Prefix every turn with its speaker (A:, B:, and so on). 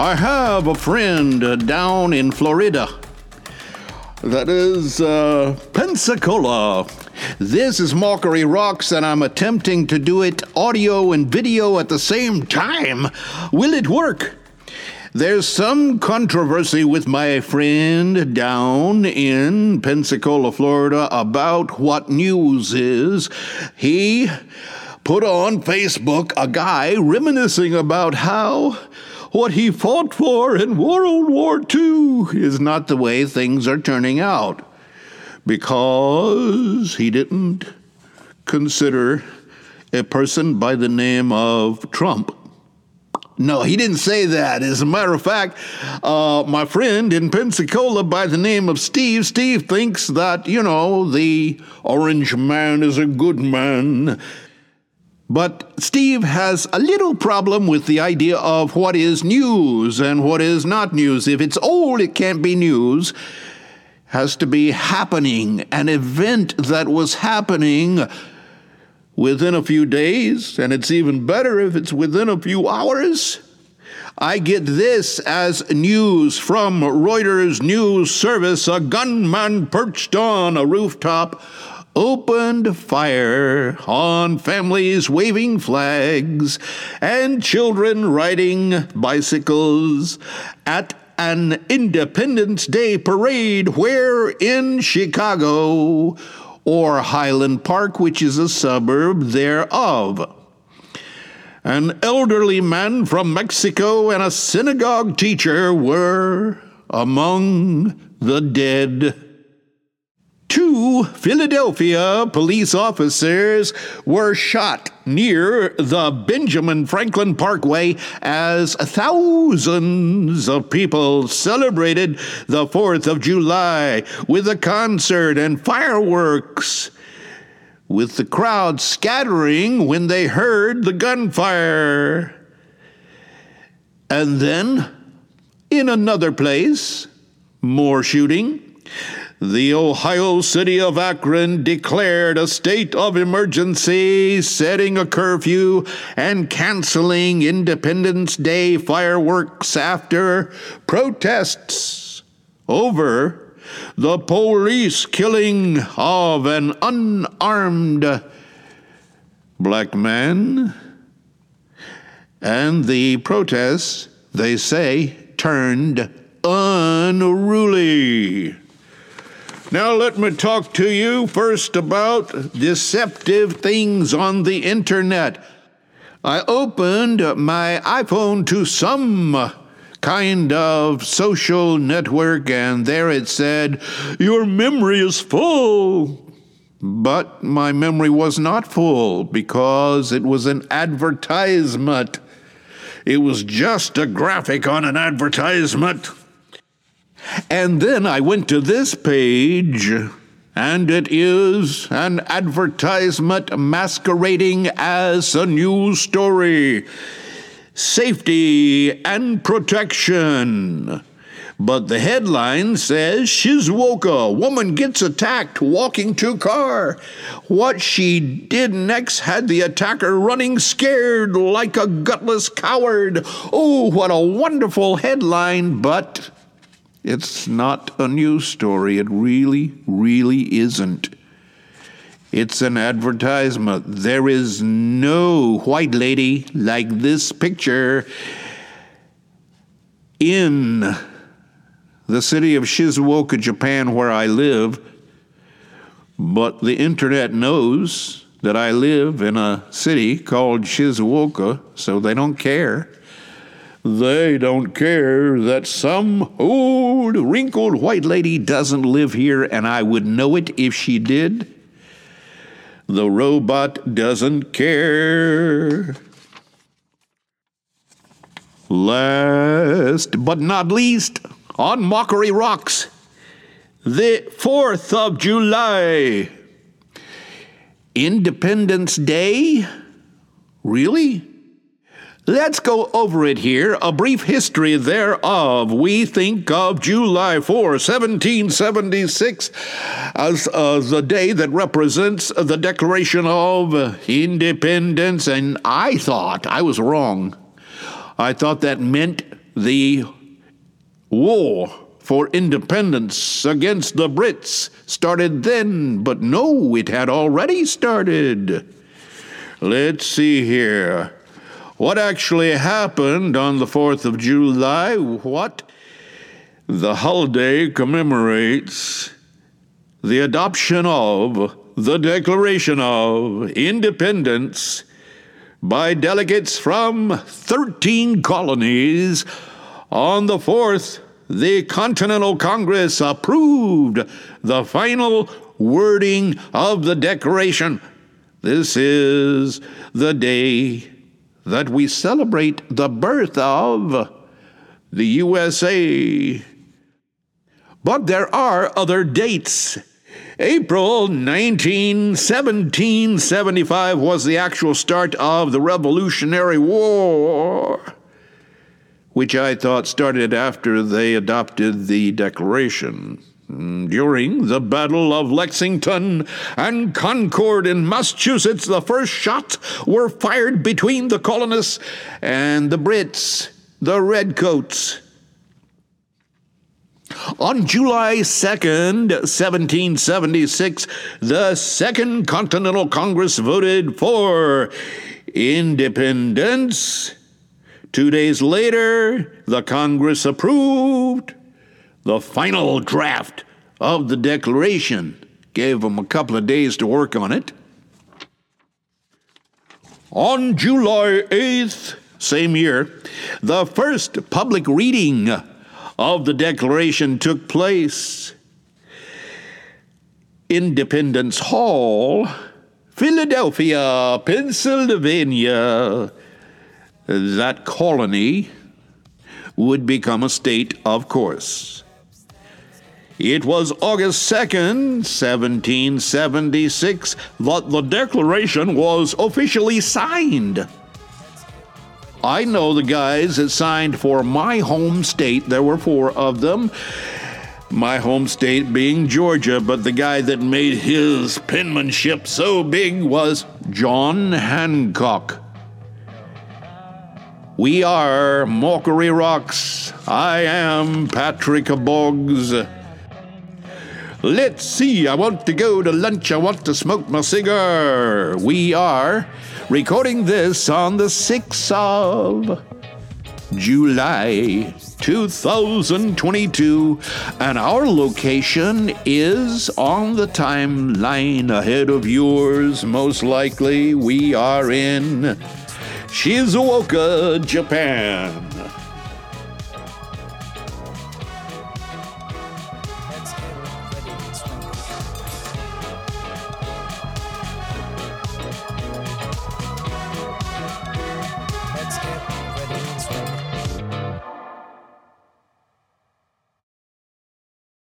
A: I have a friend uh, down in Florida. That is uh, Pensacola. This is Mockery Rocks, and I'm attempting to do it audio and video at the same time. Will it work? There's some controversy with my friend down in Pensacola, Florida, about what news is. He put on Facebook a guy reminiscing about how what he fought for in World War II is not the way things are turning out because he didn't consider a person by the name of Trump no, he didn't say that. As a matter of fact, uh, my friend in Pensacola by the name of Steve, Steve thinks that, you know, the orange man is a good man. But Steve has a little problem with the idea of what is news and what is not news. If it's old, it can't be news. Has to be happening, an event that was happening within a few days, and it's even better if it's within a few hours. I get this as news from Reuters News Service. A gunman perched on a rooftop opened fire on families waving flags and children riding bicycles at an Independence Day parade where in Chicago or Highland Park, which is a suburb thereof. An elderly man from Mexico and a synagogue teacher were among the dead. Two Philadelphia police officers were shot near the Benjamin Franklin Parkway as thousands of people celebrated the 4th of July with a concert and fireworks, with the crowd scattering when they heard the gunfire. And then, in another place, more shooting the Ohio city of Akron declared a state of emergency, setting a curfew and canceling Independence Day fireworks after protests over the police killing of an unarmed black man. And the protests, they say, turned unruly. Now, let me talk to you first about deceptive things on the internet. I opened my iPhone to some kind of social network, and there it said, Your memory is full. But my memory was not full because it was an advertisement. It was just a graphic on an advertisement. And then I went to this page, and it is an advertisement masquerading as a news story. Safety and protection. But the headline says Shizuoka woman gets attacked walking to car. What she did next had the attacker running scared like a gutless coward. Oh, what a wonderful headline, but it's not a news story. It really, really isn't. It's an advertisement. There is no white lady like this picture in the city of Shizuoka, Japan, where I live. But the internet knows that I live in a city called Shizuoka, so they don't care. They don't care that some old, wrinkled white lady doesn't live here, and I would know it if she did. The robot doesn't care. Last but not least, on Mockery Rocks, the 4th of July. Independence Day? Really? Let's go over it here. A brief history thereof. We think of July 4, 1776, as the day that represents the Declaration of Independence, and I thought I was wrong. I thought that meant the war for independence against the Brits started then, but no, it had already started. Let's see here. What actually happened on the 4th of July? What? The holiday commemorates the adoption of the Declaration of Independence by delegates from 13 colonies. On the 4th, the Continental Congress approved the final wording of the Declaration. This is the day that we celebrate the birth of the USA. But there are other dates. April 19, 1775 was the actual start of the Revolutionary War, which I thought started after they adopted the Declaration. During the Battle of Lexington and Concord in Massachusetts, the first shots were fired between the colonists and the Brits, the Redcoats. On July 2nd, 1776, the Second Continental Congress voted for independence. Two days later, the Congress approved the final draft of the Declaration. Gave them a couple of days to work on it. On July 8th, same year, the first public reading of the Declaration took place. Independence Hall, Philadelphia, Pennsylvania. That colony would become a state, of course. It was August 2nd, 1776, that the Declaration was officially signed. I know the guys that signed for my home state. There were four of them. My home state being Georgia, but the guy that made his penmanship so big was John Hancock. We are Mockery Rocks. I am Patrick Boggs. Let's see, I want to go to lunch. I want to smoke my cigar. We are recording this on the 6th of July 2022, and our location is on the timeline ahead of yours. Most likely, we are in Shizuoka, Japan.